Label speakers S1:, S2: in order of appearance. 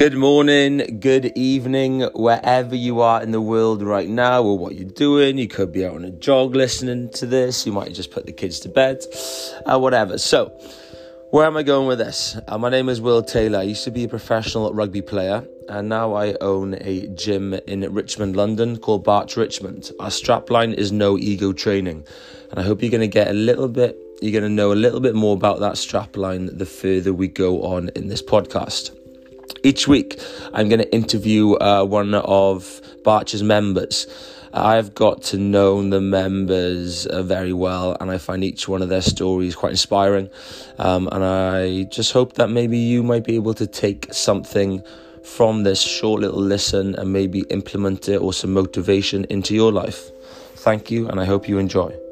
S1: Good morning, good evening, wherever you are in the world right now, or what you're doing. You could be out on a jog listening to this. You might just put the kids to bed, uh, whatever. So, where am I going with this? Uh, my name is Will Taylor. I used to be a professional rugby player, and now I own a gym in Richmond, London called Barch Richmond. Our strapline is no ego training, and I hope you're going to get a little bit, you're going to know a little bit more about that strapline the further we go on in this podcast. Each week, I'm going to interview uh, one of Barch's members. I've got to know the members uh, very well, and I find each one of their stories quite inspiring. Um, and I just hope that maybe you might be able to take something from this short little listen and maybe implement it or some motivation into your life. Thank you, and I hope you enjoy.